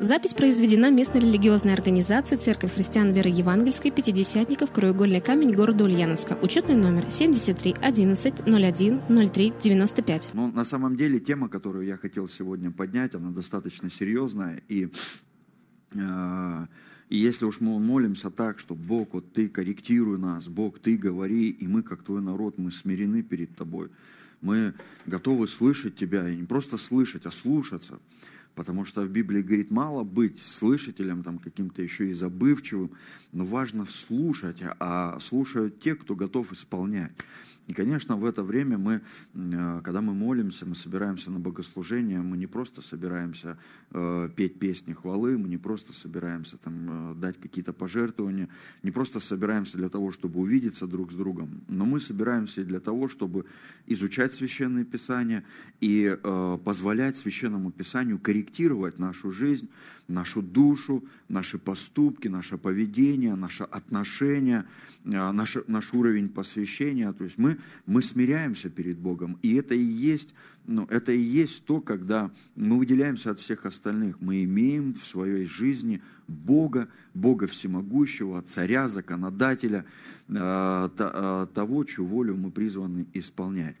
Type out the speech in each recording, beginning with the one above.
Запись произведена местной религиозной организацией Церковь христиан веры евангельской Пятидесятников Краеугольный камень города Ульяновска. Учетный номер 73 11 01 03 95. Ну, на самом деле, тема, которую я хотел сегодня поднять, она достаточно серьезная. И, э, и если уж мы молимся так, что Бог, вот Ты корректируй нас, Бог, Ты говори, и мы, как Твой народ, мы смирены перед Тобой. Мы готовы слышать Тебя, и не просто слышать, а слушаться. Потому что в Библии говорит, мало быть слышателем, там, каким-то еще и забывчивым, но важно слушать, а слушают те, кто готов исполнять. И, конечно, в это время мы, э, когда мы молимся, мы собираемся на богослужение, мы не просто собираемся э, петь песни хвалы, мы не просто собираемся там, э, дать какие-то пожертвования, не просто собираемся для того, чтобы увидеться друг с другом, но мы собираемся и для того, чтобы изучать Священное Писание и позволять Священному Писанию корректировать нашу жизнь, нашу душу, наши поступки, наше поведение, наше отношение, э, наш, наш уровень посвящения. То есть мы, мы смиряемся перед Богом. И это и есть ну, это и есть то, когда мы выделяемся от всех остальных. Мы имеем в своей жизни Бога, Бога всемогущего, царя, законодателя, э, э, того, чью волю мы призваны исполнять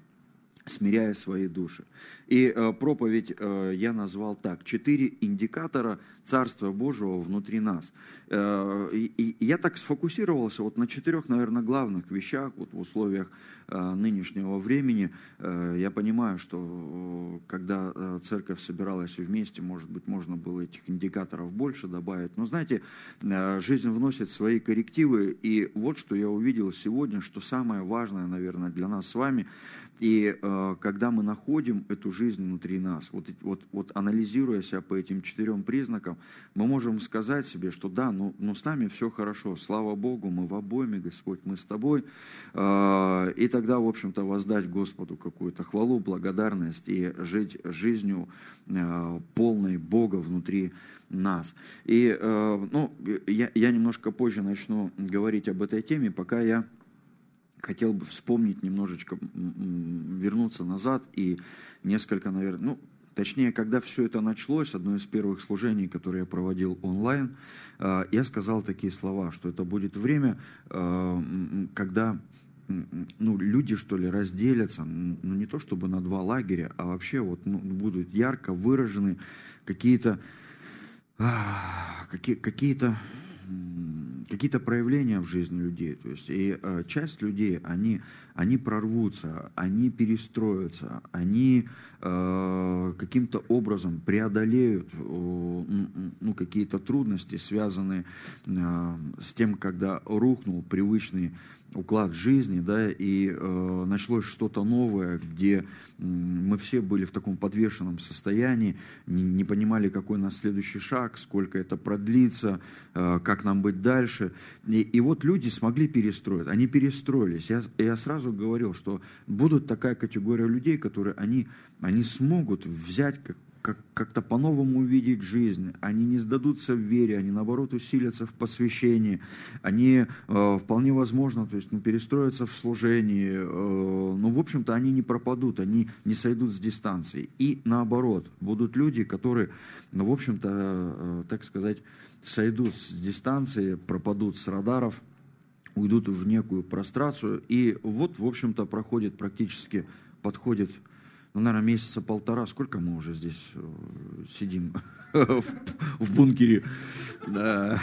смиряя свои души. И э, проповедь э, я назвал так. Четыре индикатора Царства Божьего внутри нас. Э, и, я так сфокусировался вот на четырех, наверное, главных вещах вот в условиях нынешнего времени. Я понимаю, что когда церковь собиралась вместе, может быть, можно было этих индикаторов больше добавить. Но знаете, жизнь вносит свои коррективы. И вот что я увидел сегодня, что самое важное, наверное, для нас с вами – и э, когда мы находим эту жизнь внутри нас, вот, вот, вот анализируя себя по этим четырем признакам, мы можем сказать себе, что да, ну, ну с нами все хорошо, слава Богу, мы в обойме, Господь, мы с тобой. Э, и тогда, в общем-то, воздать Господу какую-то хвалу, благодарность и жить жизнью э, полной Бога внутри нас. И э, ну, я, я немножко позже начну говорить об этой теме, пока я хотел бы вспомнить немножечко, вернуться назад и несколько, наверное, ну, точнее, когда все это началось, одно из первых служений, которое я проводил онлайн, э, я сказал такие слова, что это будет время, э, когда ну, люди, что ли, разделятся, ну, не то чтобы на два лагеря, а вообще вот ну, будут ярко выражены какие-то а, какие, какие-то какие-то проявления в жизни людей. То есть, и э, часть людей, они, они прорвутся, они перестроятся, они э, каким-то образом преодолеют э, ну, какие-то трудности, связанные э, с тем, когда рухнул привычный уклад жизни, да, и э, началось что-то новое, где э, мы все были в таком подвешенном состоянии, не, не понимали, какой у нас следующий шаг, сколько это продлится, э, как нам быть дальше. И, и вот люди смогли перестроить, они перестроились. Я, я сразу говорил, что будут такая категория людей, которые они, они смогут взять как как, как-то по-новому увидеть жизнь. Они не сдадутся в вере, они наоборот усилятся в посвящении. Они э, вполне возможно, то есть ну, перестроятся в служении. Э, ну, в общем-то, они не пропадут, они не сойдут с дистанции. И наоборот, будут люди, которые, ну, в общем-то, э, так сказать, сойдут с дистанции, пропадут с радаров, уйдут в некую прострацию. И вот, в общем-то, проходит практически, подходит ну, наверное, месяца полтора. Сколько мы уже здесь э, сидим в бункере? А,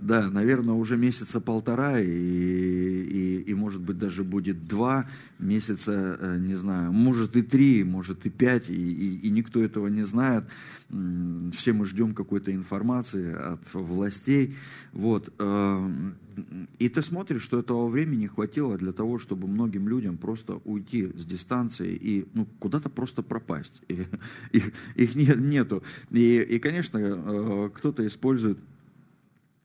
да, наверное, уже месяца полтора и, и, может быть, даже будет два месяца, э, не знаю, может и три, может и пять, и, никто этого не знает. Все мы ждем какой-то информации от властей. Вот. И ты смотришь, что этого времени хватило для того, чтобы многим людям просто уйти с дистанции и ну, куда-то просто пропасть. И, их, их нет, нету. И, и, конечно, э, кто-то использует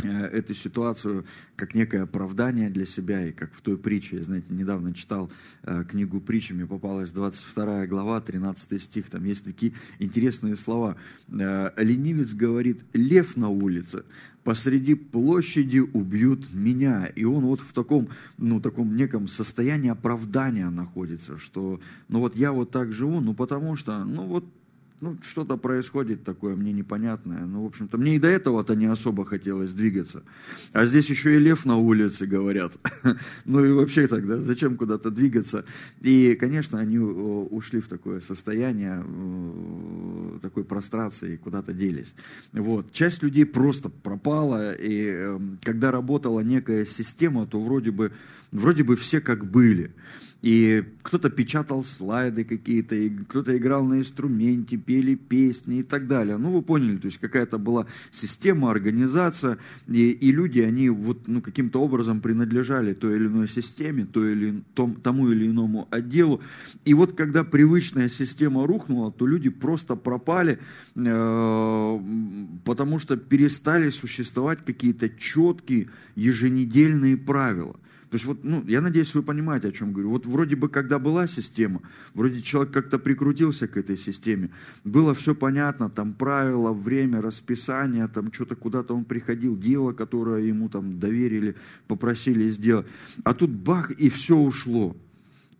эту ситуацию как некое оправдание для себя, и как в той притче, я, знаете, недавно читал э, книгу притчи, мне попалась 22 глава, 13 стих, там есть такие интересные слова. Э, ленивец говорит, лев на улице, посреди площади убьют меня. И он вот в таком, ну, таком неком состоянии оправдания находится, что, ну вот я вот так живу, ну потому что, ну вот ну, что-то происходит такое мне непонятное. Ну, в общем-то, мне и до этого-то не особо хотелось двигаться. А здесь еще и лев на улице, говорят. ну и вообще тогда, зачем куда-то двигаться? И, конечно, они ушли в такое состояние, такой прострации, куда-то делись. Вот. Часть людей просто пропала, и эм, когда работала некая система, то вроде бы, вроде бы все как были. И кто-то печатал слайды какие-то, и кто-то играл на инструменте, пели песни и так далее. Ну, вы поняли, то есть какая-то была система, организация, и, и люди, они вот, ну, каким-то образом принадлежали той или иной системе, той или, том, тому или иному отделу. И вот когда привычная система рухнула, то люди просто пропали, э, потому что перестали существовать какие-то четкие еженедельные правила – то есть вот, ну, я надеюсь, вы понимаете, о чем говорю. Вот вроде бы, когда была система, вроде человек как-то прикрутился к этой системе, было все понятно, там правила, время, расписание, там что-то куда-то он приходил, дело, которое ему там доверили, попросили сделать. А тут бах, и все ушло.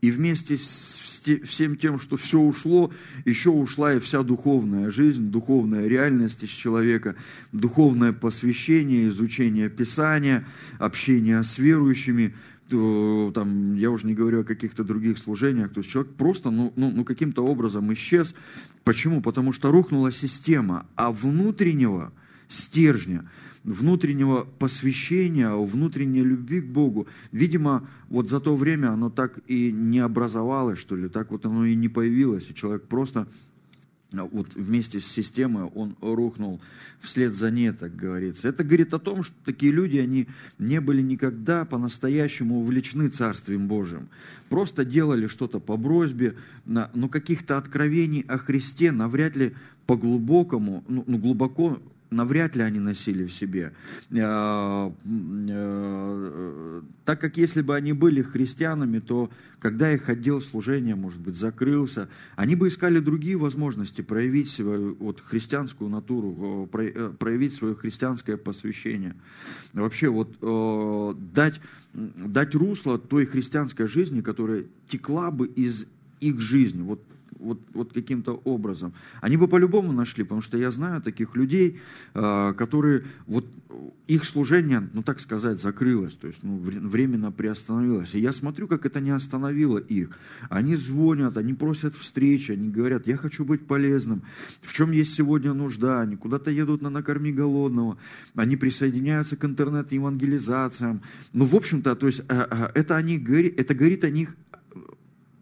И вместе с всем тем, что все ушло, еще ушла и вся духовная жизнь, духовная реальность из человека, духовное посвящение, изучение Писания, общение с верующими, там, я уже не говорю о каких-то других служениях, то есть человек просто ну, ну, ну, каким-то образом исчез. Почему? Потому что рухнула система, а внутреннего стержня – внутреннего посвящения, внутренней любви к Богу, видимо, вот за то время оно так и не образовалось, что ли, так вот оно и не появилось, и человек просто а, вот вместе с системой он рухнул вслед за ней, так говорится. Это говорит о том, что такие люди, они не были никогда по-настоящему увлечены Царствием Божьим. Просто делали что-то по просьбе, но каких-то откровений о Христе навряд ли по-глубокому, ну, ну глубоко навряд ли они носили в себе. Э, э, так как если бы они были христианами, то когда их отдел служения, может быть, закрылся, они бы искали другие возможности проявить свою вот, христианскую натуру, э, проявить свое христианское посвящение. Вообще вот дать, дать русло той христианской жизни, которая текла бы из их жизни. Вот вот, вот каким-то образом. Они бы по-любому нашли, потому что я знаю таких людей, а, которые, вот их служение, ну так сказать, закрылось, то есть ну, временно приостановилось. И я смотрю, как это не остановило их. Они звонят, они просят встречи, они говорят, я хочу быть полезным, в чем есть сегодня нужда, они куда-то едут на накорми голодного, они присоединяются к интернет-евангелизациям. Ну, в общем-то, то есть а, а, это, они, это говорит о них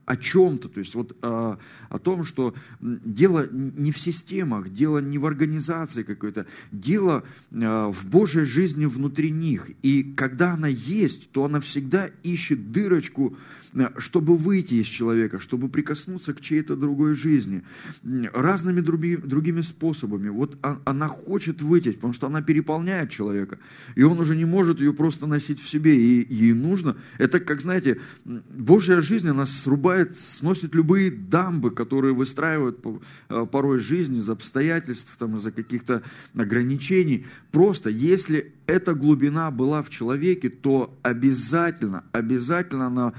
о чем-то, то есть вот э, о том, что дело не в системах, дело не в организации какой-то, дело э, в Божьей жизни внутри них. И когда она есть, то она всегда ищет дырочку, э, чтобы выйти из человека, чтобы прикоснуться к чьей-то другой жизни. Разными други, другими способами. Вот она хочет выйти, потому что она переполняет человека, и он уже не может ее просто носить в себе, и ей нужно. Это как, знаете, Божья жизнь, она срубает срывает, сносит любые дамбы, которые выстраивают э, порой жизнь из обстоятельств, там, из-за каких-то ограничений. Просто если эта глубина была в человеке, то обязательно, обязательно она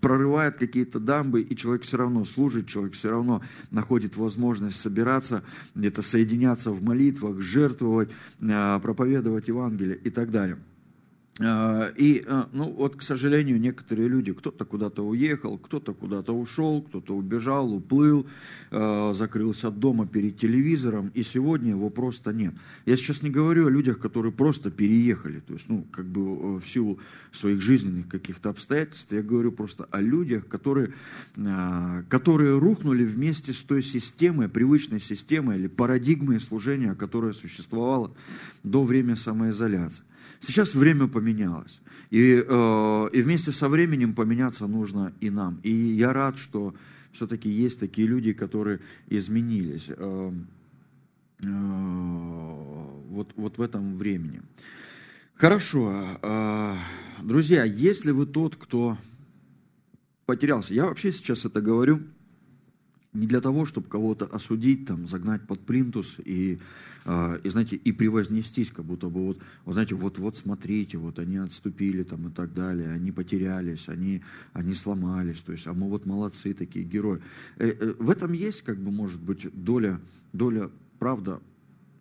прорывает какие-то дамбы, и человек все равно служит, человек все равно находит возможность собираться, где-то соединяться в молитвах, жертвовать, э, проповедовать Евангелие и так далее. А, и, а, ну, вот, к сожалению, некоторые люди, кто-то куда-то уехал, кто-то куда-то ушел, кто-то убежал, уплыл, а, закрылся от дома перед телевизором, и сегодня его просто нет. Я сейчас не говорю о людях, которые просто переехали, то есть, ну, как бы э, в силу своих жизненных каких-то обстоятельств, я говорю просто о людях, которые, которые рухнули вместе с той системой, привычной системой или парадигмой служения, которая существовала до времени самоизоляции. Сейчас время поменялось. И, э, и вместе со временем поменяться нужно и нам. И я рад, что все-таки есть такие люди, которые изменились э, э, вот, вот в этом времени. Хорошо. Э, друзья, если вы тот, кто потерялся, я вообще сейчас это говорю не для того, чтобы кого-то осудить, там, загнать под плинтус и, э, и, знаете, и превознестись, как будто бы вот, вот знаете, вот, вот смотрите, вот они отступили там и так далее, они потерялись, они, они сломались, то есть, а мы вот молодцы такие герои. Э, э, в этом есть, как бы, может быть, доля, доля правда,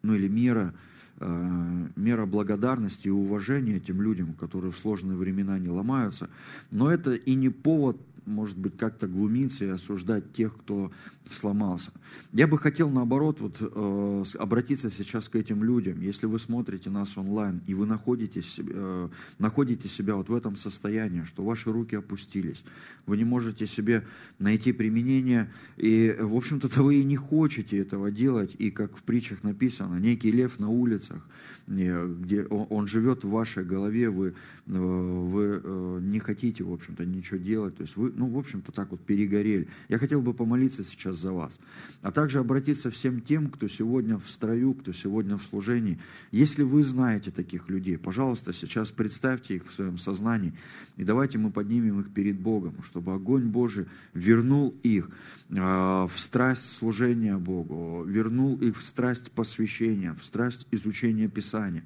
ну или мера, э, мера благодарности и уважения тем людям, которые в сложные времена не ломаются. Но это и не повод может быть, как-то глумиться и осуждать тех, кто сломался. Я бы хотел, наоборот, вот, э, обратиться сейчас к этим людям. Если вы смотрите нас онлайн, и вы находите, э, находите себя вот в этом состоянии, что ваши руки опустились, вы не можете себе найти применение, и, в общем-то, вы и не хотите этого делать, и, как в притчах написано, некий лев на улицах, где он, он живет в вашей голове, вы, э, вы э, не хотите, в общем-то, ничего делать, то есть вы, ну, в общем-то, так вот перегорели. Я хотел бы помолиться сейчас за вас, а также обратиться всем тем, кто сегодня в строю, кто сегодня в служении. Если вы знаете таких людей, пожалуйста, сейчас представьте их в своем сознании, и давайте мы поднимем их перед Богом, чтобы огонь Божий вернул их э, в страсть служения Богу, вернул их в страсть посвящения, в страсть изучения Писания.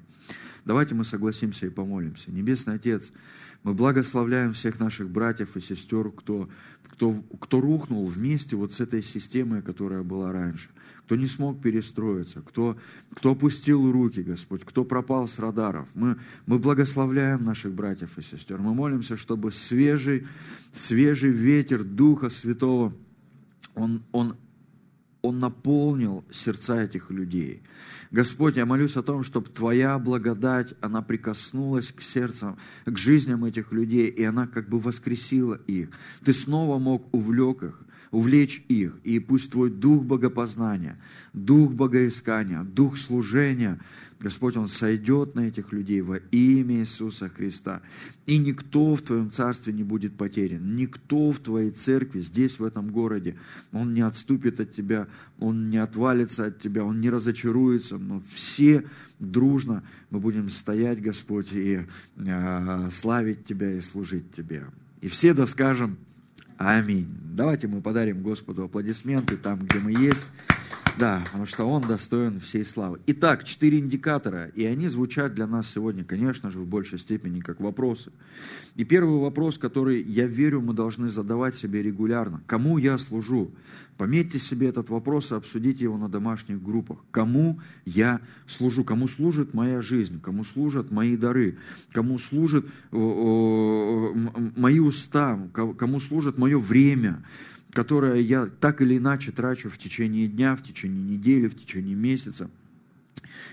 Давайте мы согласимся и помолимся. Небесный Отец, мы благословляем всех наших братьев и сестер, кто, кто, кто рухнул вместе вот с этой системой, которая была раньше, кто не смог перестроиться, кто, кто опустил руки, Господь, кто пропал с радаров. Мы, мы благословляем наших братьев и сестер. Мы молимся, чтобы свежий, свежий ветер Духа Святого, он, он он наполнил сердца этих людей. Господь, я молюсь о том, чтобы Твоя благодать, она прикоснулась к сердцам, к жизням этих людей, и она как бы воскресила их. Ты снова мог увлек их, увлечь их, и пусть Твой дух богопознания, дух богоискания, дух служения – Господь, Он сойдет на этих людей во имя Иисуса Христа. И никто в Твоем Царстве не будет потерян. Никто в Твоей церкви, здесь, в этом городе, он не отступит от Тебя, он не отвалится от Тебя, он не разочаруется, но все дружно мы будем стоять, Господь, и э, славить Тебя и служить Тебе. И все да скажем Аминь. Давайте мы подарим Господу аплодисменты там, где мы есть. Да, потому что Он достоин всей славы. Итак, четыре индикатора, и они звучат для нас сегодня, конечно же, в большей степени как вопросы. И первый вопрос, который, я верю, мы должны задавать себе регулярно. Кому я служу? Пометьте себе этот вопрос и обсудите его на домашних группах. Кому я служу? Кому служит моя жизнь? Кому служат мои дары? Кому служат мои уста? Кому служит мое время? Которое я так или иначе трачу в течение дня, в течение недели, в течение месяца.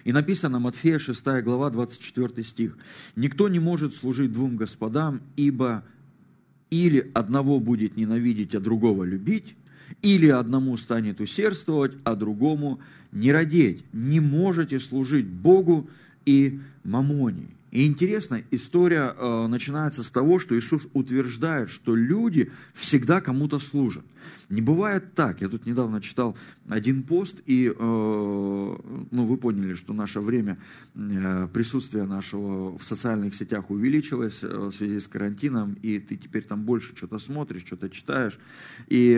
И написано Матфея 6 глава 24 стих. «Никто не может служить двум господам, ибо или одного будет ненавидеть, а другого любить, или одному станет усердствовать, а другому не родить. Не можете служить Богу и мамоне». И интересно, история э, начинается с того, что Иисус утверждает, что люди всегда кому-то служат. Не бывает так. Я тут недавно читал один пост, и э, ну, вы поняли, что наше время э, присутствия нашего в социальных сетях увеличилось э, в связи с карантином, и ты теперь там больше что-то смотришь, что-то читаешь. И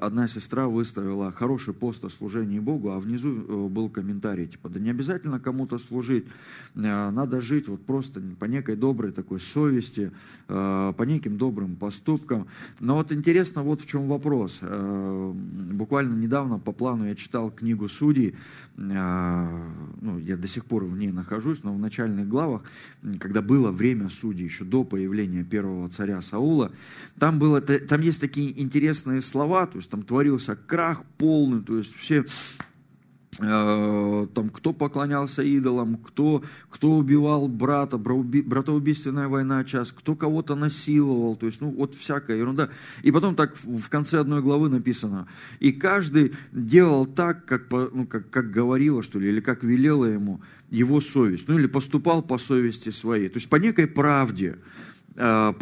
одна сестра выставила хороший пост о служении Богу, а внизу был комментарий, типа, да не обязательно кому-то служить, надо жить вот просто по некой доброй такой совести, по неким добрым поступкам. Но вот интересно, вот в чем вопрос. Э, буквально недавно по плану я читал книгу Судей, э, ну, я до сих пор в ней нахожусь, но в начальных главах, когда было время судей, еще до появления первого царя Саула, там, было, там есть такие интересные слова, то есть там творился крах полный, то есть все там, кто поклонялся идолам, кто, кто убивал брата, братоубийственная война час, кто кого-то насиловал, то есть, ну, вот всякая ерунда. И потом так в конце одной главы написано, и каждый делал так, как, ну, как, как говорила, что ли, или как велела ему его совесть, ну, или поступал по совести своей, то есть по некой правде. А,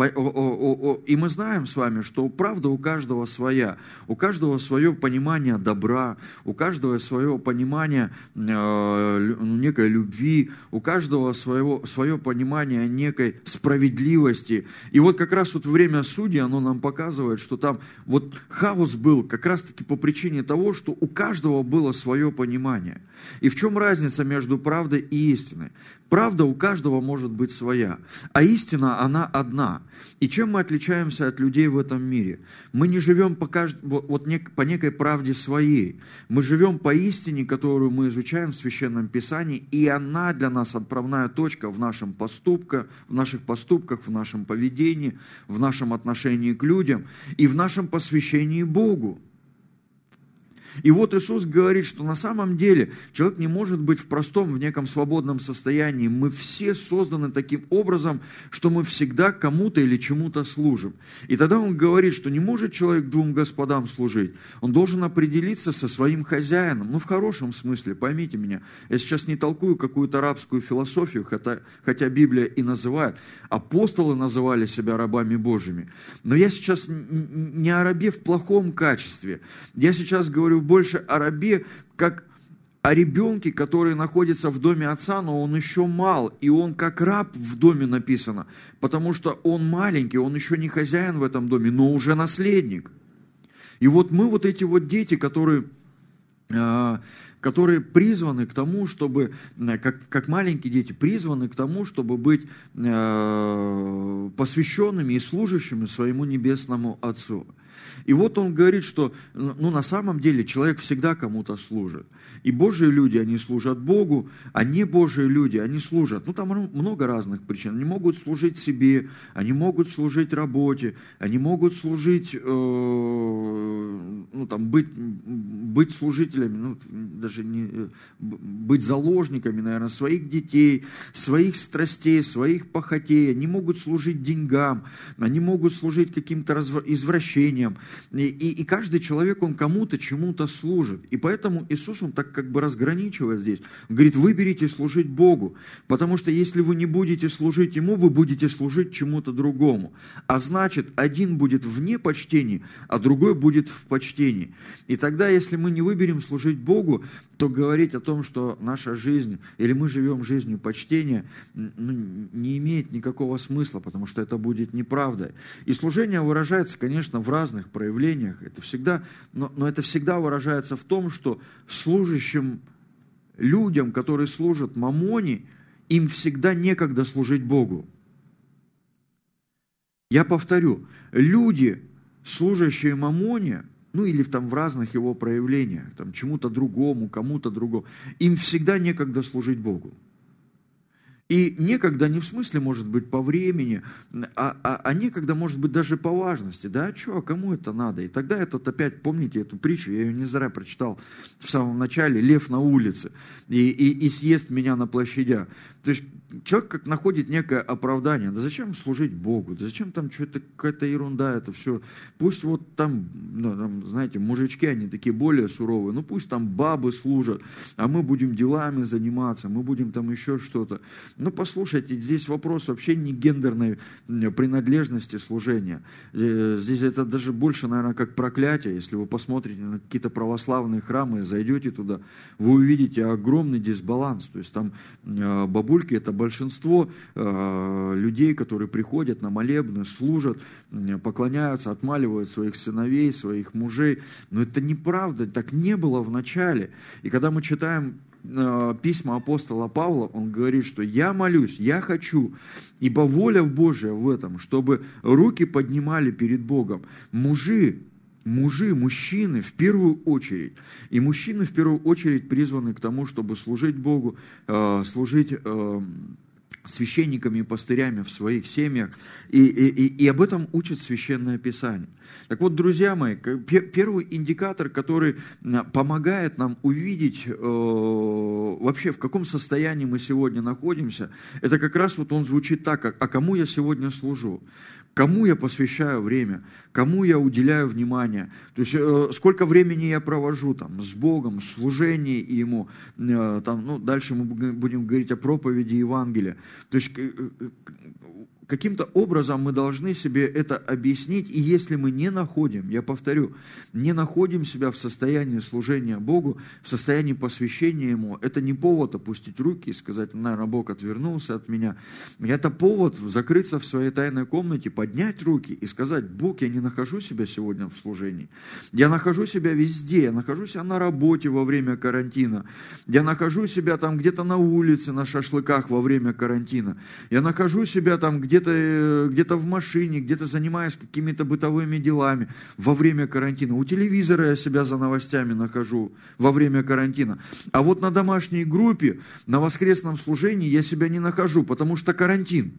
и мы знаем с вами, что правда у каждого своя, у каждого свое понимание добра, у каждого свое понимание а, ну, некой любви, у каждого своего, свое понимание некой справедливости. И вот как раз вот время судьи, оно нам показывает, что там вот хаос был как раз-таки по причине того, что у каждого было свое понимание. И в чем разница между правдой и истиной? Правда у каждого может быть своя, а истина, она одна. И чем мы отличаемся от людей в этом мире? Мы не живем по, кажд... вот нек... по некой правде своей. Мы живем по истине, которую мы изучаем в Священном Писании, и она для нас отправная точка в, нашем поступках, в наших поступках, в нашем поведении, в нашем отношении к людям и в нашем посвящении Богу. И вот Иисус говорит, что на самом деле человек не может быть в простом, в неком свободном состоянии. Мы все созданы таким образом, что мы всегда кому-то или чему-то служим. И тогда он говорит, что не может человек двум господам служить. Он должен определиться со своим хозяином. Ну, в хорошем смысле, поймите меня. Я сейчас не толкую какую-то арабскую философию, хотя, хотя Библия и называет. Апостолы называли себя рабами Божьими. Но я сейчас не о рабе в плохом качестве. Я сейчас говорю больше о рабе, как о ребенке, который находится в доме отца, но он еще мал, и он как раб в доме написано, потому что он маленький, он еще не хозяин в этом доме, но уже наследник. И вот мы вот эти вот дети, которые, а, которые призваны к тому, чтобы, как, как маленькие дети, призваны к тому, чтобы быть а, посвященными и служащими своему небесному Отцу. И вот он говорит, что ну, на самом деле человек всегда кому-то служит. И Божьи люди, они служат Богу, а не Божьи люди, они служат. Ну, там много разных причин. Они могут служить себе, они могут служить работе, они могут служить, э, ну, там, быть, быть служителями, ну, даже не, э, быть заложниками, наверное, своих детей, своих страстей, своих похотей. Они могут служить деньгам, они могут служить каким-то извращениям. И, и, и каждый человек, он кому-то, чему-то служит. И поэтому Иисус, он так как бы разграничивает здесь. Он говорит, выберите служить Богу, потому что если вы не будете служить Ему, вы будете служить чему-то другому. А значит, один будет вне почтения, а другой будет в почтении. И тогда, если мы не выберем служить Богу, то говорить о том, что наша жизнь, или мы живем жизнью почтения, ну, не имеет никакого смысла, потому что это будет неправдой. И служение выражается, конечно, в разных проявлениях. Это всегда, но, но это всегда выражается в том, что служащим людям, которые служат мамоне, им всегда некогда служить Богу. Я повторю, люди, служащие мамоне, ну или там в разных его проявлениях, там чему-то другому, кому-то другому, им всегда некогда служить Богу. И некогда не в смысле, может быть, по времени, а, а, а некогда, может быть, даже по важности. Да, а что, а кому это надо? И тогда этот опять, помните эту притчу, я ее не зря прочитал в самом начале, лев на улице и, и, и съест меня на площадях. То есть человек как находит некое оправдание. Да зачем служить Богу? Да зачем там что-то, какая-то ерунда, это все. Пусть вот там, ну, там, знаете, мужички, они такие более суровые, ну пусть там бабы служат, а мы будем делами заниматься, мы будем там еще что-то. Ну послушайте, здесь вопрос вообще не гендерной принадлежности служения. Э, здесь это даже больше, наверное, как проклятие. Если вы посмотрите на какие-то православные храмы, зайдете туда, вы увидите огромный дисбаланс. То есть там э, бабульки это большинство э, людей, которые приходят на молебны, служат, поклоняются, отмаливают своих сыновей, своих мужей. Но это неправда, так не было в начале. И когда мы читаем э, письма апостола Павла, он говорит, что я молюсь, я хочу, ибо воля Божья в этом, чтобы руки поднимали перед Богом. Мужи, мужи, мужчины в первую очередь. И мужчины в первую очередь призваны к тому, чтобы служить Богу, э, служить э, священниками и пастырями в своих семьях. И, и, и об этом учит Священное Писание. Так вот, друзья мои, первый индикатор, который помогает нам увидеть э, вообще, в каком состоянии мы сегодня находимся, это как раз вот он звучит так, а кому я сегодня служу? Кому я посвящаю время, кому я уделяю внимание, то есть э, сколько времени я провожу там с Богом, в служении Ему, э, там, ну, дальше мы будем говорить о проповеди Евангелия. То есть каким-то образом мы должны себе это объяснить, и если мы не находим, я повторю, не находим себя в состоянии служения Богу, в состоянии посвящения Ему, это не повод опустить руки и сказать, наверное, Бог отвернулся от меня. Это повод закрыться в своей тайной комнате, поднять руки и сказать, Бог, я не нахожу себя сегодня в служении. Я нахожу себя везде, я нахожу себя на работе во время карантина, я нахожу себя там где-то на улице, на шашлыках во время карантина, я нахожу себя там где-то где-то э, где в машине, где-то занимаясь какими-то бытовыми делами во время карантина. У телевизора я себя за новостями нахожу во время карантина. А вот на домашней группе, на воскресном служении я себя не нахожу, потому что карантин.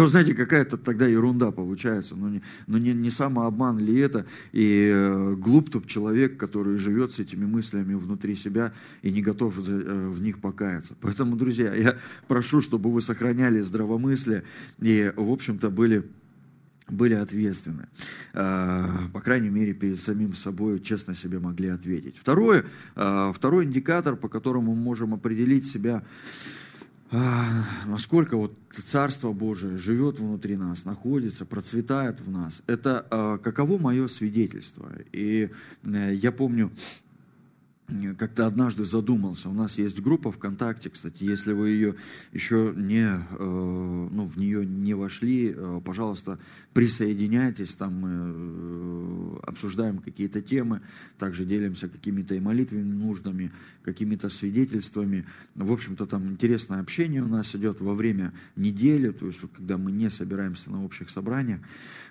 Вот знаете, какая-то тогда ерунда получается. Ну не, ну не, не самообман ли это? И э, глуп тот человек, который живет с этими мыслями внутри себя и не готов за, э, в них покаяться. Поэтому, друзья, я прошу, чтобы вы сохраняли здравомыслие и, в общем-то, были были ответственны. Э, по крайней мере, перед самим собой честно себе могли ответить. Второе, э, второй индикатор, по которому мы можем определить себя насколько вот Царство Божие живет внутри нас, находится, процветает в нас. Это а, каково мое свидетельство. И э, я помню, как-то однажды задумался. У нас есть группа ВКонтакте, кстати, если вы ее еще не, э, ну, в нее не вошли, э, пожалуйста, присоединяйтесь, там мы э, обсуждаем какие-то темы, также делимся какими-то и молитвенными нуждами, какими-то свидетельствами. В общем-то, там интересное общение у нас идет во время недели, то есть, когда мы не собираемся на общих собраниях.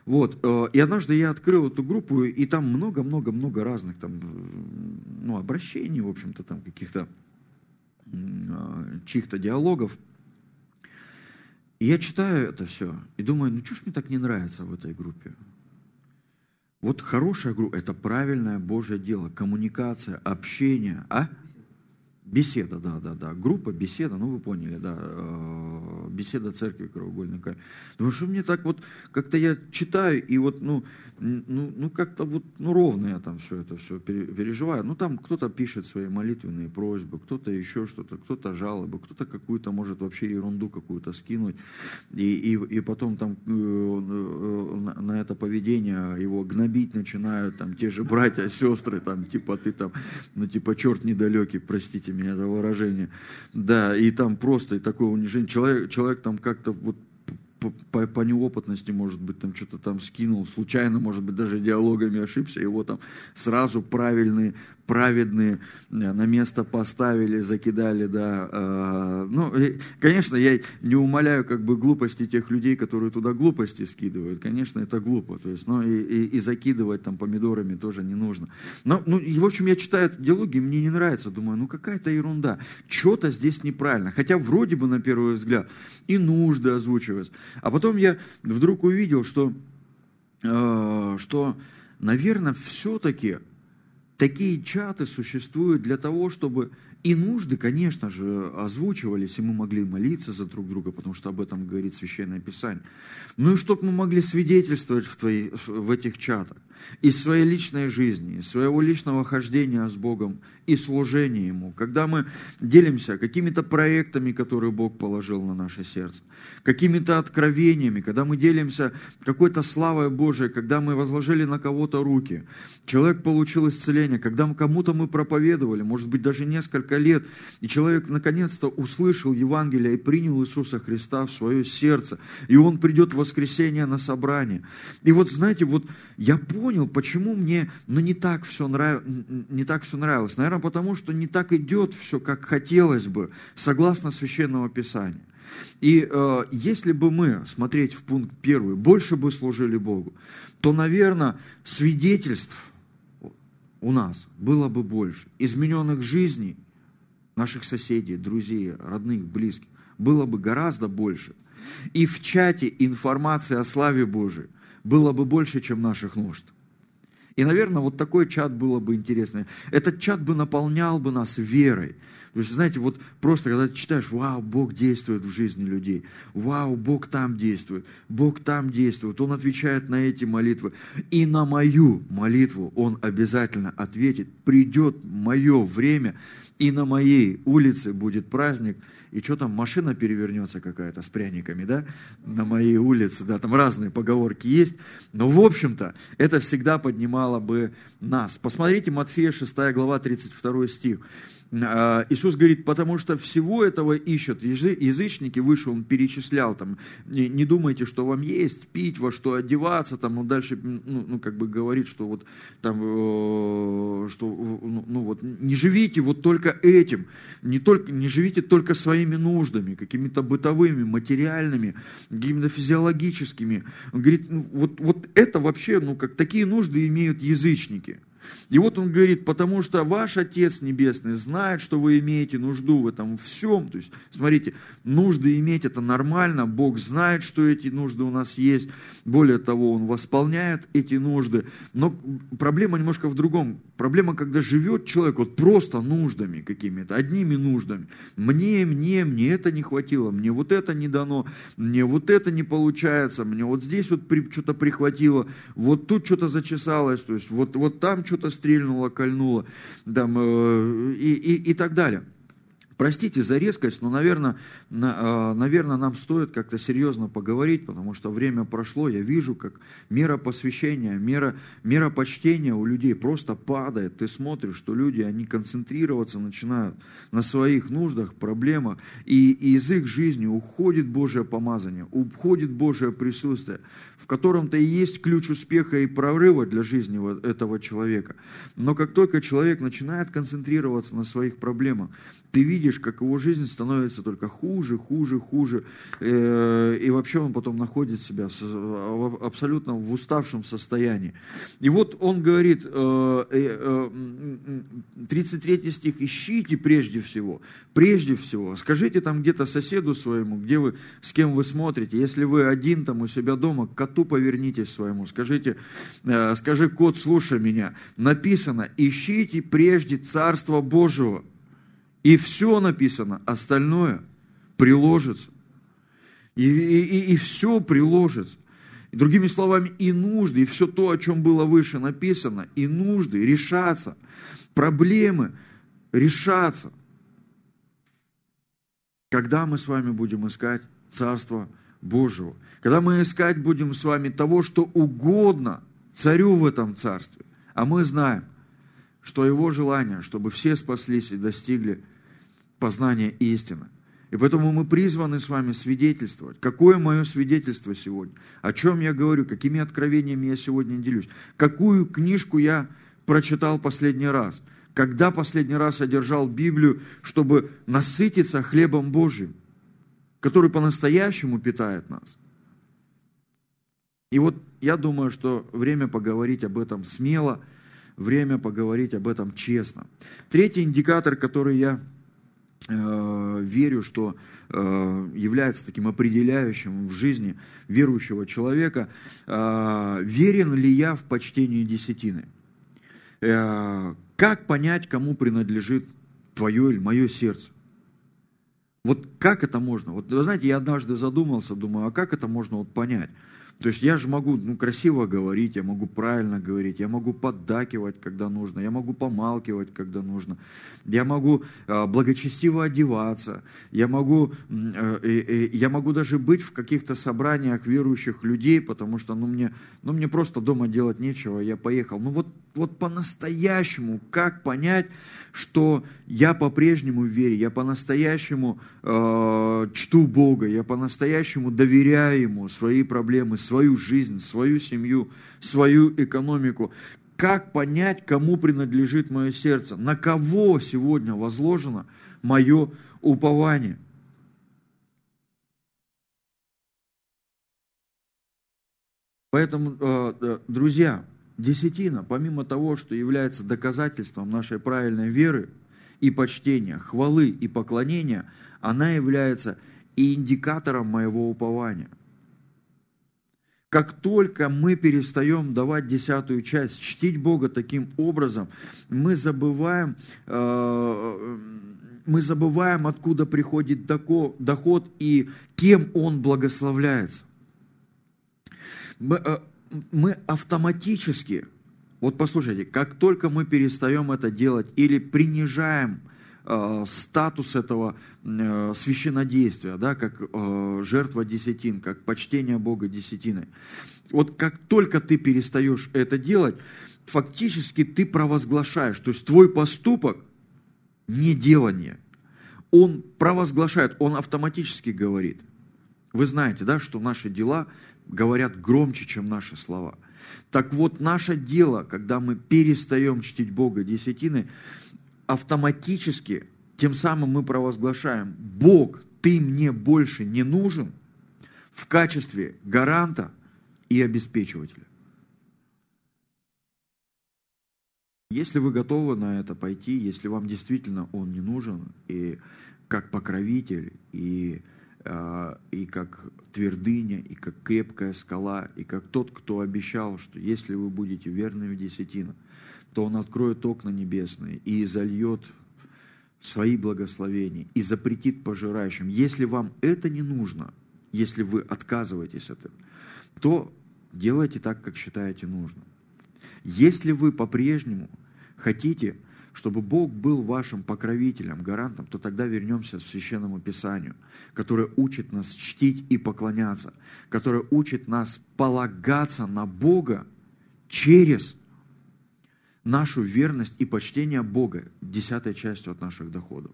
Вот. И однажды я открыл эту группу, и там много-много-много разных там, ну, обращений в общем-то, там каких-то а, чьих-то диалогов. И я читаю это все и думаю, ну что ж мне так не нравится в этой группе? Вот хорошая группа – это правильное Божье дело, коммуникация, общение, а? Беседа, да, да, да. Группа, беседа, ну вы поняли, да. Э, беседа церкви краеугольный камень. Ну что мне так вот, как-то я читаю, и вот, ну, ну, ну как-то вот, ну ровно я там все это все переживаю. Ну там кто-то пишет свои молитвенные просьбы, кто-то еще что-то, кто-то жалобы, кто-то какую-то может вообще ерунду какую-то скинуть. И, и, и потом там э, на, на это поведение его гнобить начинают там те же братья, сестры, там типа ты там, ну типа черт недалекий, простите за выражение. Да, и там просто и такое унижение. Человек, человек там как-то вот по, по, по неопытности, может быть, там что-то там скинул, случайно, может быть, даже диалогами ошибся, его там сразу правильные праведные э, на место поставили, закидали, да. Э, ну, конечно, я не умоляю как бы глупости тех людей, которые туда глупости скидывают. Конечно, это глупо. То есть, ну, и, и, и закидывать там помидорами тоже не нужно. Но, ну, и, в общем, я читаю эту диалоги, мне не нравится. Думаю, ну, какая-то ерунда. Что-то здесь неправильно. Хотя вроде бы, на первый взгляд, и нужды озвучивать. А потом я вдруг увидел, что, э, что наверное, все-таки Такие чаты существуют для того, чтобы и нужды, конечно же, озвучивались, и мы могли молиться за друг друга, потому что об этом говорит Священное Писание. Ну и чтобы мы могли свидетельствовать в, твои, в этих чатах из своей личной жизни, из своего личного хождения с Богом и служения Ему, когда мы делимся какими-то проектами, которые Бог положил на наше сердце, какими-то откровениями, когда мы делимся какой-то славой Божией, когда мы возложили на кого-то руки, человек получил исцеление, когда кому-то мы проповедовали, может быть, даже несколько лет, и человек наконец-то услышал Евангелие и принял Иисуса Христа в свое сердце, и он придет в воскресенье на собрание. И вот, знаете, вот я понял, почему мне ну, не, так все нрав... не так все нравилось. Наверное, потому что не так идет все, как хотелось бы, согласно Священного Писания. И э, если бы мы, смотреть в пункт первый, больше бы служили Богу, то, наверное, свидетельств у нас было бы больше. Измененных жизней наших соседей, друзей, родных, близких было бы гораздо больше. И в чате информации о славе Божией было бы больше, чем наших нужд. И, наверное, вот такой чат было бы интересно. Этот чат бы наполнял бы нас верой. То есть, знаете, вот просто когда ты читаешь, вау, Бог действует в жизни людей, вау, Бог там действует, Бог там действует, Он отвечает на эти молитвы. И на мою молитву Он обязательно ответит. Придет мое время, и на моей улице будет праздник, и что там, машина перевернется какая-то с пряниками, да, на моей улице, да, там разные поговорки есть, но в общем-то это всегда поднимало бы нас. Посмотрите Матфея 6 глава 32 стих. А, Иисус говорит, потому что всего этого ищут язычники, выше он перечислял, там, не, думайте, что вам есть, пить, во что одеваться, там, он дальше, ну, ну как бы говорит, что вот, там, э, что, ну, ну, вот, не живите вот только этим, не, только, не живите только своими нуждами, какими-то бытовыми, материальными, какими-то физиологическими. Он говорит, ну, вот, вот это вообще, ну, как такие нужды имеют язычники – и вот он говорит, потому что ваш Отец Небесный знает, что вы имеете нужду в этом всем. То есть, смотрите, нужды иметь это нормально, Бог знает, что эти нужды у нас есть. Более того, Он восполняет эти нужды. Но проблема немножко в другом. Проблема, когда живет человек вот просто нуждами какими-то, одними нуждами. Мне, мне, мне это не хватило, мне вот это не дано, мне вот это не получается, мне вот здесь вот что-то прихватило, вот тут что-то зачесалось, то есть вот, вот там что-то стрельнуло, кольнуло, там, э, и, и, и так далее. Простите за резкость, но, наверное, на, наверное, нам стоит как-то серьезно поговорить, потому что время прошло, я вижу, как мера посвящения, мера, мера почтения у людей просто падает. Ты смотришь, что люди, они концентрироваться начинают на своих нуждах, проблемах, и, и из их жизни уходит Божье помазание, уходит Божье присутствие в котором-то и есть ключ успеха и прорыва для жизни этого человека. Но как только человек начинает концентрироваться на своих проблемах, ты видишь, как его жизнь становится только хуже, хуже, хуже, э, и вообще он потом находит себя абсолютно в уставшем состоянии. И вот он говорит, 33 э, э, стих, ищите прежде всего, прежде всего, скажите там где-то соседу своему, где вы, с кем вы смотрите, если вы один там у себя дома, к коту повернитесь своему, скажите, скажи, кот, слушай меня, написано, ищите прежде Царство Божьего, и все написано, остальное приложится. И, и, и все приложится. Другими словами, и нужды, и все то, о чем было выше написано, и нужды решаться, проблемы решаться. Когда мы с вами будем искать Царство Божьего, когда мы искать будем с вами того, что угодно царю в этом царстве, а мы знаем – что его желание, чтобы все спаслись и достигли познания истины. И поэтому мы призваны с вами свидетельствовать. Какое мое свидетельство сегодня? О чем я говорю? Какими откровениями я сегодня делюсь? Какую книжку я прочитал последний раз? Когда последний раз я держал Библию, чтобы насытиться хлебом Божьим, который по-настоящему питает нас? И вот я думаю, что время поговорить об этом смело – время поговорить об этом честно. Третий индикатор, который я э, верю, что э, является таким определяющим в жизни верующего человека, э, верен ли я в почтении десятины. Э, как понять, кому принадлежит твое или мое сердце? Вот как это можно? Вот вы знаете, я однажды задумался, думаю, а как это можно вот понять? То есть я же могу ну, красиво говорить, я могу правильно говорить, я могу поддакивать, когда нужно, я могу помалкивать, когда нужно, я могу э, благочестиво одеваться, я могу, э, э, я могу даже быть в каких-то собраниях верующих людей, потому что ну, мне, ну, мне просто дома делать нечего, я поехал. Ну вот, вот по-настоящему, как понять, что я по-прежнему в вере, я по-настоящему э, чту Бога, я по-настоящему доверяю Ему свои проблемы, свою жизнь, свою семью, свою экономику. Как понять, кому принадлежит мое сердце? На кого сегодня возложено мое упование? Поэтому, э, э, друзья, десятина, помимо того, что является доказательством нашей правильной веры и почтения, хвалы и поклонения, она является и индикатором моего упования. Как только мы перестаем давать десятую часть, чтить Бога таким образом, мы забываем, э, мы забываем, откуда приходит доход и кем он благословляется. Мы, автоматически, вот послушайте, как только мы перестаем это делать или принижаем э, статус этого э, священнодействия, да, как э, жертва десятин, как почтение Бога десятиной. Вот как только ты перестаешь это делать, фактически ты провозглашаешь, то есть твой поступок не делание, он провозглашает, он автоматически говорит. Вы знаете, да, что наши дела говорят громче, чем наши слова. Так вот, наше дело, когда мы перестаем чтить Бога десятины, автоматически, тем самым мы провозглашаем, Бог, ты мне больше не нужен в качестве гаранта и обеспечивателя. Если вы готовы на это пойти, если вам действительно он не нужен, и как покровитель, и, и как твердыня, и как крепкая скала, и как тот, кто обещал, что если вы будете верны в десятину, то он откроет окна небесные и зальет свои благословения и запретит пожирающим. Если вам это не нужно, если вы отказываетесь от этого, то делайте так, как считаете нужным. Если вы по-прежнему хотите, чтобы Бог был вашим покровителем, гарантом, то тогда вернемся к Священному Писанию, которое учит нас чтить и поклоняться, которое учит нас полагаться на Бога через нашу верность и почтение Бога десятой частью от наших доходов.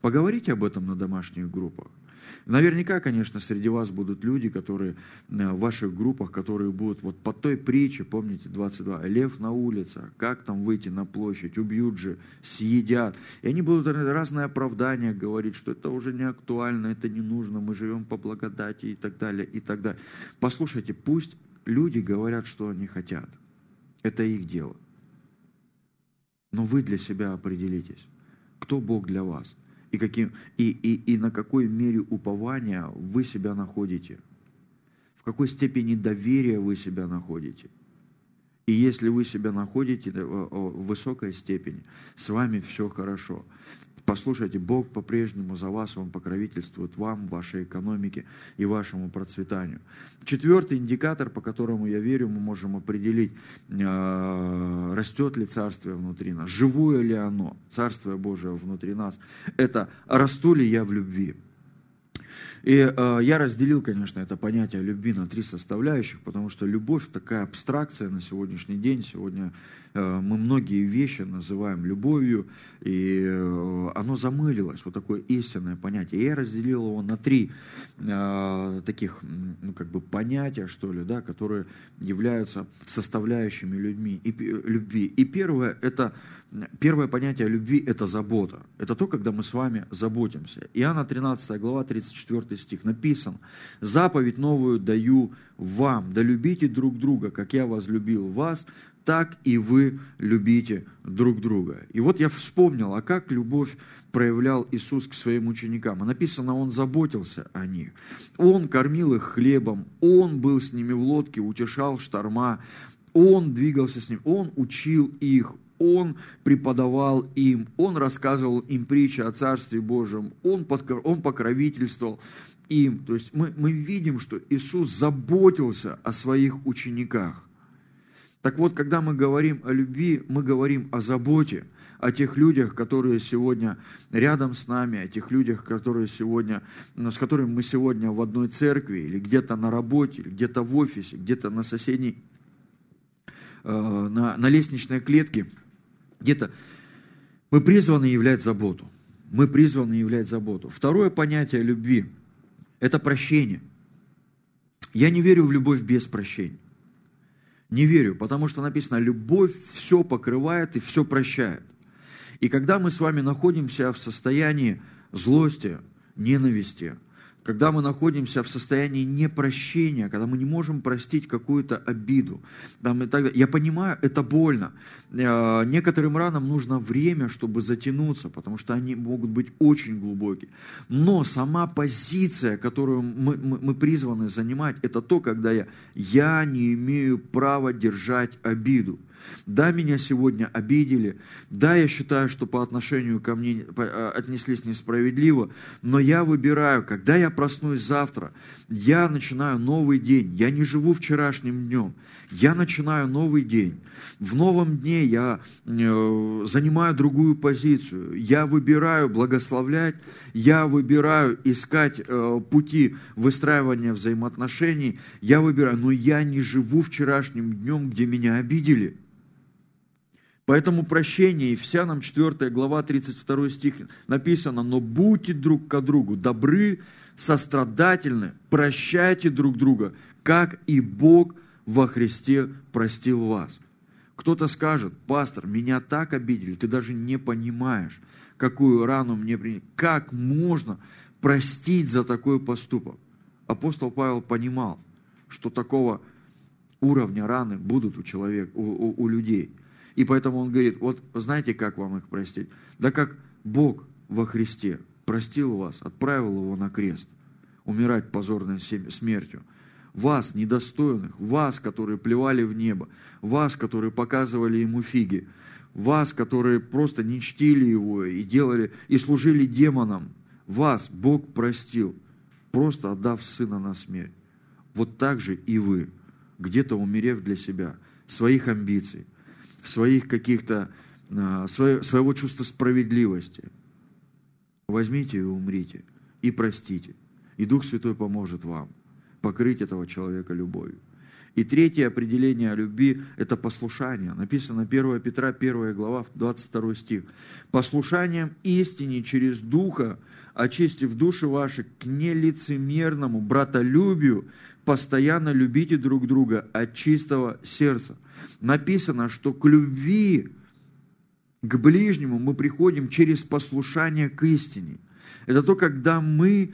Поговорите об этом на домашних группах. Наверняка, конечно, среди вас будут люди, которые э, в ваших группах, которые будут вот по той притче, помните, 22, лев на улице, как там выйти на площадь, убьют же, съедят. И они будут разные оправдания говорить, что это уже не актуально, это не нужно, мы живем по благодати и так далее, и так далее. Послушайте, пусть люди говорят, что они хотят. Это их дело. Но вы для себя определитесь, кто Бог для вас – и, каким, и, и, и на какой мере упования вы себя находите, в какой степени доверия вы себя находите. И если вы себя находите в высокой степени, с вами все хорошо. Послушайте, Бог по-прежнему за вас, Он покровительствует вам, вашей экономике и вашему процветанию. Четвертый индикатор, по которому, я верю, мы можем определить, э, растет ли Царствие внутри нас, живое ли оно, Царствие Божие внутри нас, это расту ли я в любви. И э, я разделил, конечно, это понятие любви на три составляющих, потому что любовь такая абстракция на сегодняшний день. Сегодня э, мы многие вещи называем любовью, и э, оно замылилось, вот такое истинное понятие. И я разделил его на три э, таких, ну, как бы понятия, что ли, да, которые являются составляющими людьми, и, любви. И первое, это Первое понятие любви – это забота. Это то, когда мы с вами заботимся. Иоанна 13 глава, 34 стих написано. «Заповедь новую даю вам, да любите друг друга, как я возлюбил вас, так и вы любите друг друга». И вот я вспомнил, а как любовь проявлял Иисус к своим ученикам. А написано, Он заботился о них. Он кормил их хлебом, Он был с ними в лодке, утешал шторма, Он двигался с ним, Он учил их, он преподавал им, Он рассказывал им притчи о Царстве Божьем, Он, он покровительствовал им. То есть мы, мы видим, что Иисус заботился о своих учениках. Так вот, когда мы говорим о любви, мы говорим о заботе, о тех людях, которые сегодня рядом с нами, о тех людях, которые сегодня, с которыми мы сегодня в одной церкви, или где-то на работе, или где-то в офисе, где-то на соседней, э, на, на лестничной клетке – где-то мы призваны являть заботу. Мы призваны являть заботу. Второе понятие любви – это прощение. Я не верю в любовь без прощения. Не верю, потому что написано, любовь все покрывает и все прощает. И когда мы с вами находимся в состоянии злости, ненависти, когда мы находимся в состоянии непрощения, когда мы не можем простить какую-то обиду. Там и так далее. Я понимаю, это больно. Э, некоторым ранам нужно время, чтобы затянуться, потому что они могут быть очень глубокие. Но сама позиция, которую мы, призваны занимать, это то, когда я, я не имею права держать обиду. Да, меня сегодня обидели. Да, я считаю, что по отношению ко мне э, отнеслись несправедливо. Но я выбираю, когда я проснусь завтра, я начинаю новый день. Я не живу вчерашним днем. Я начинаю новый день. В новом дне я э, занимаю другую позицию. Я выбираю благословлять, я выбираю искать э, пути выстраивания взаимоотношений. Я выбираю, но я не живу вчерашним днем, где меня обидели. Поэтому прощение, Ефесянам 4 глава 32 стих написано, «Но будьте друг к другу добры, сострадательны, прощайте друг друга, как и Бог – во Христе простил вас. Кто-то скажет, пастор, меня так обидели, ты даже не понимаешь, какую рану мне приняли. Как можно простить за такой поступок? Апостол Павел понимал, что такого уровня раны будут у человека, у, у, у людей. И поэтому он говорит, вот знаете, как вам их простить? Да как Бог во Христе простил вас, отправил его на крест, умирать позорной смертью – вас, недостойных, вас, которые плевали в небо, вас, которые показывали ему фиги, вас, которые просто не чтили его и делали, и служили демонам, вас Бог простил, просто отдав сына на смерть. Вот так же и вы, где-то умерев для себя, своих амбиций, своих каких-то, а, своего чувства справедливости, возьмите и умрите, и простите, и Дух Святой поможет вам покрыть этого человека любовью. И третье определение любви – это послушание. Написано 1 Петра, 1 глава, 22 стих. «Послушанием истине через Духа, очистив души ваши к нелицемерному братолюбию, постоянно любите друг друга от чистого сердца». Написано, что к любви, к ближнему мы приходим через послушание к истине. Это то, когда мы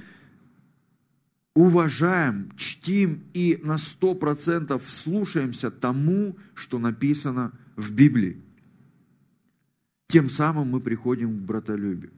уважаем, чтим и на сто процентов слушаемся тому, что написано в Библии. Тем самым мы приходим к братолюбию.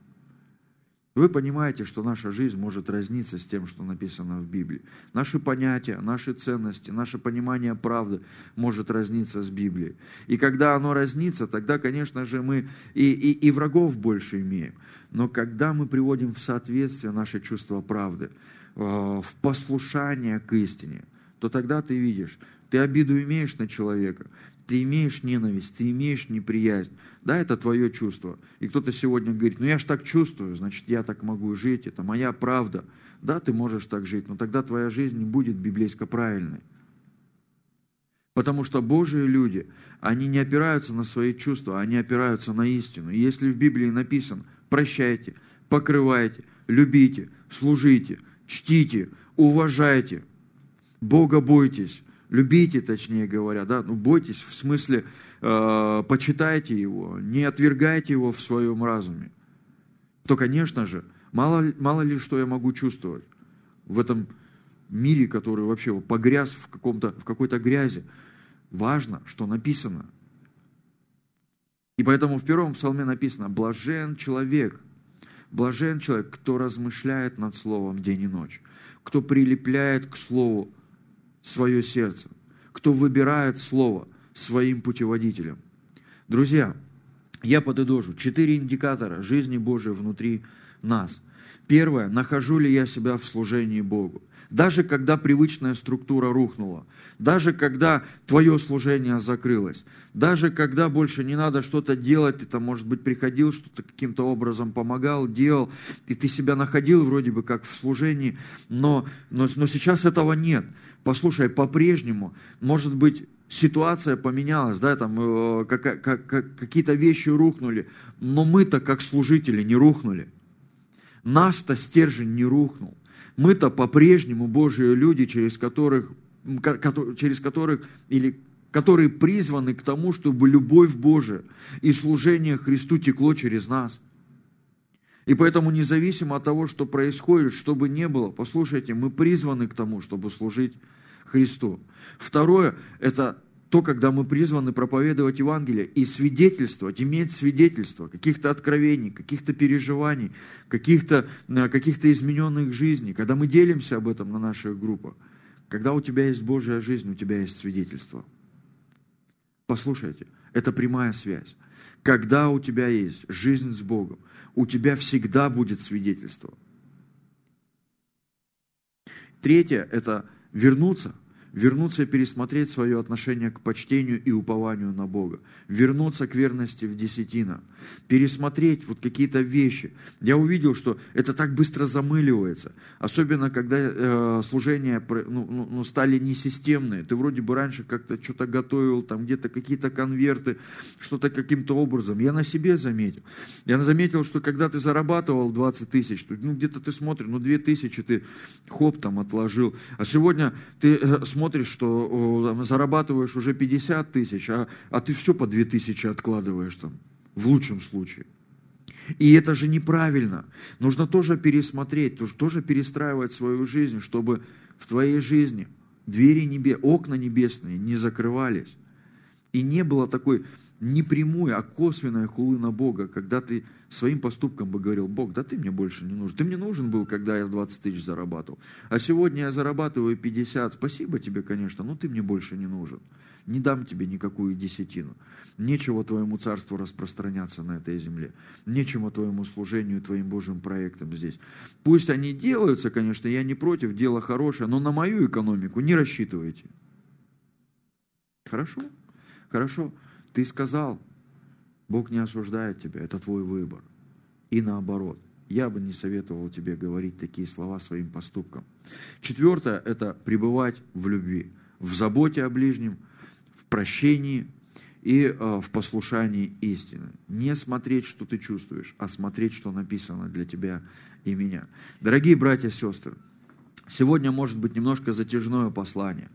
Вы понимаете, что наша жизнь может разниться с тем, что написано в Библии. Наши понятия, наши ценности, наше понимание правды может разниться с Библией. И когда оно разнится, тогда, конечно же, мы и, и, и врагов больше имеем. Но когда мы приводим в соответствие наше чувство правды, Э, в послушание к истине, то тогда ты видишь, ты обиду имеешь на человека, ты имеешь ненависть, ты имеешь неприязнь. Да, это твое чувство. И кто-то сегодня говорит, ну я ж так чувствую, значит я так могу жить, это моя правда. Да, ты можешь так жить, но тогда твоя жизнь не будет библейско правильной. Потому что Божьи люди, они не опираются на свои чувства, они опираются на истину. И если в Библии написано, прощайте, покрывайте, любите, служите – чтите, уважайте, Бога бойтесь, любите, точнее говоря, да, ну бойтесь в смысле э, почитайте Его, не отвергайте Его в своем разуме, то, конечно же, мало, мало ли что я могу чувствовать в этом мире, который вообще погряз в, каком-то, в какой-то грязи. Важно, что написано. И поэтому в первом псалме написано, блажен человек, Блажен человек, кто размышляет над Словом день и ночь, кто прилепляет к Слову свое сердце, кто выбирает Слово своим путеводителем. Друзья, я подытожу. Четыре индикатора жизни Божией внутри нас. Первое. Нахожу ли я себя в служении Богу? Даже когда привычная структура рухнула, даже когда твое служение закрылось, даже когда больше не надо что-то делать, ты там, может быть, приходил, что-то каким-то образом помогал, делал, и ты себя находил вроде бы как в служении, но, но, но сейчас этого нет. Послушай, по-прежнему, может быть, ситуация поменялась, да, там э, как, как, как, какие-то вещи рухнули, но мы-то как служители не рухнули. Наш-то стержень не рухнул. Мы-то по-прежнему Божьи люди, через которых, через которых или которые призваны к тому, чтобы любовь Божия и служение Христу текло через нас. И поэтому независимо от того, что происходит, что бы ни было, послушайте, мы призваны к тому, чтобы служить Христу. Второе – это то, когда мы призваны проповедовать Евангелие и свидетельствовать, иметь свидетельство каких-то откровений, каких-то переживаний, каких-то э, каких измененных жизней, когда мы делимся об этом на наших группах, когда у тебя есть Божья жизнь, у тебя есть свидетельство. Послушайте, Это прямая связь. Когда у тебя есть жизнь с Богом, у тебя всегда будет свидетельство. Третье – это вернуться – вернуться и пересмотреть свое отношение к почтению и упованию на Бога, вернуться к верности в десятина, пересмотреть вот какие-то вещи. Я увидел, что это так быстро замыливается, особенно когда э, служения ну, ну, ну, стали несистемные. Ты вроде бы раньше как-то что-то готовил, там где-то какие-то конверты, что-то каким-то образом. Я на себе заметил. Я заметил, что когда ты зарабатывал 20 тысяч, ну где-то ты смотришь, ну 2 тысячи ты хоп там отложил, а сегодня ты э, смотришь, смотришь, что зарабатываешь уже 50 тысяч, а, а ты все по 2 тысячи откладываешь там, в лучшем случае. И это же неправильно. Нужно тоже пересмотреть, тоже перестраивать свою жизнь, чтобы в твоей жизни двери небе, окна небесные не закрывались. И не было такой не прямой, а косвенная хулы на Бога, когда ты своим поступком бы говорил, Бог, да ты мне больше не нужен. Ты мне нужен был, когда я 20 тысяч зарабатывал. А сегодня я зарабатываю 50. Спасибо тебе, конечно, но ты мне больше не нужен. Не дам тебе никакую десятину. Нечего твоему царству распространяться на этой земле. Нечему твоему служению, твоим Божьим проектам здесь. Пусть они делаются, конечно, я не против, дело хорошее, но на мою экономику не рассчитывайте. Хорошо? Хорошо. Ты сказал, Бог не осуждает тебя, это твой выбор. И наоборот, я бы не советовал тебе говорить такие слова своим поступкам. Четвертое – это пребывать в любви, в заботе о ближнем, в прощении и э, в послушании истины. Не смотреть, что ты чувствуешь, а смотреть, что написано для тебя и меня. Дорогие братья и сестры, сегодня может быть немножко затяжное послание,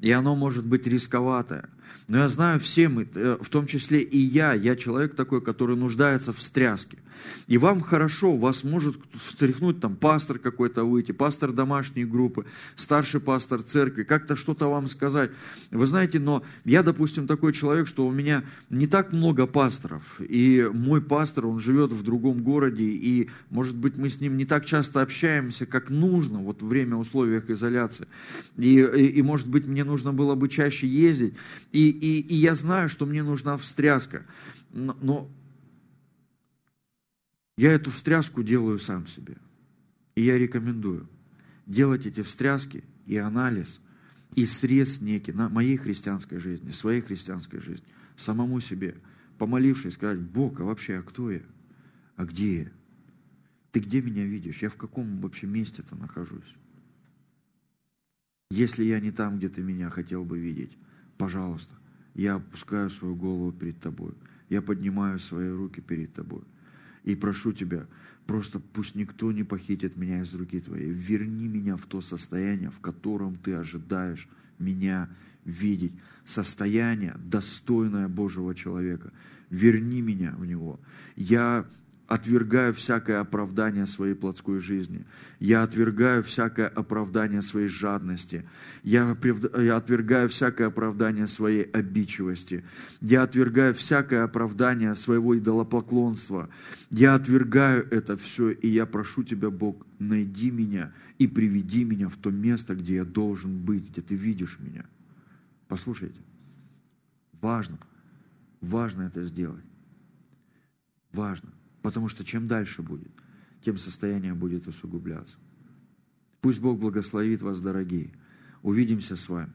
и оно может быть рисковатое – но я знаю все мы, э, в том числе и я, я человек такой, который нуждается в стряске. И вам хорошо, вас может встряхнуть там пастор какой-то выйти, пастор домашней группы, старший пастор церкви, как-то что-то вам сказать. Вы знаете, но я, допустим, такой человек, что у меня не так много пасторов, и мой пастор, он живет в другом городе, и, может быть, мы с ним не так часто общаемся, как нужно, вот время условиях изоляции. И, и, и может быть, мне нужно было бы чаще ездить. И, и, и я знаю, что мне нужна встряска. Но, но я эту встряску делаю сам себе. И я рекомендую делать эти встряски и анализ, и срез некий на моей христианской жизни, своей христианской жизни, самому себе, помолившись, сказать, Бог, а вообще, а кто я? А где я? Ты где меня видишь? Я в каком вообще месте-то нахожусь? Если я не там, где ты меня хотел бы видеть, пожалуйста, я опускаю свою голову перед тобой. Я поднимаю свои руки перед тобой. И прошу тебя, просто пусть никто не похитит меня из руки твоей. Верни меня в то состояние, в котором ты ожидаешь меня видеть. Состояние, достойное Божьего человека. Верни меня в него. Я отвергаю всякое оправдание своей плотской жизни. Я отвергаю всякое оправдание своей жадности. Я, отвергаю всякое оправдание своей обидчивости. Я отвергаю всякое оправдание своего идолопоклонства. Я отвергаю это все, и я прошу Тебя, Бог, найди меня и приведи меня в то место, где я должен быть, где Ты видишь меня. Послушайте, важно, важно это сделать. Важно. Потому что чем дальше будет, тем состояние будет усугубляться. Пусть Бог благословит вас, дорогие. Увидимся с вами.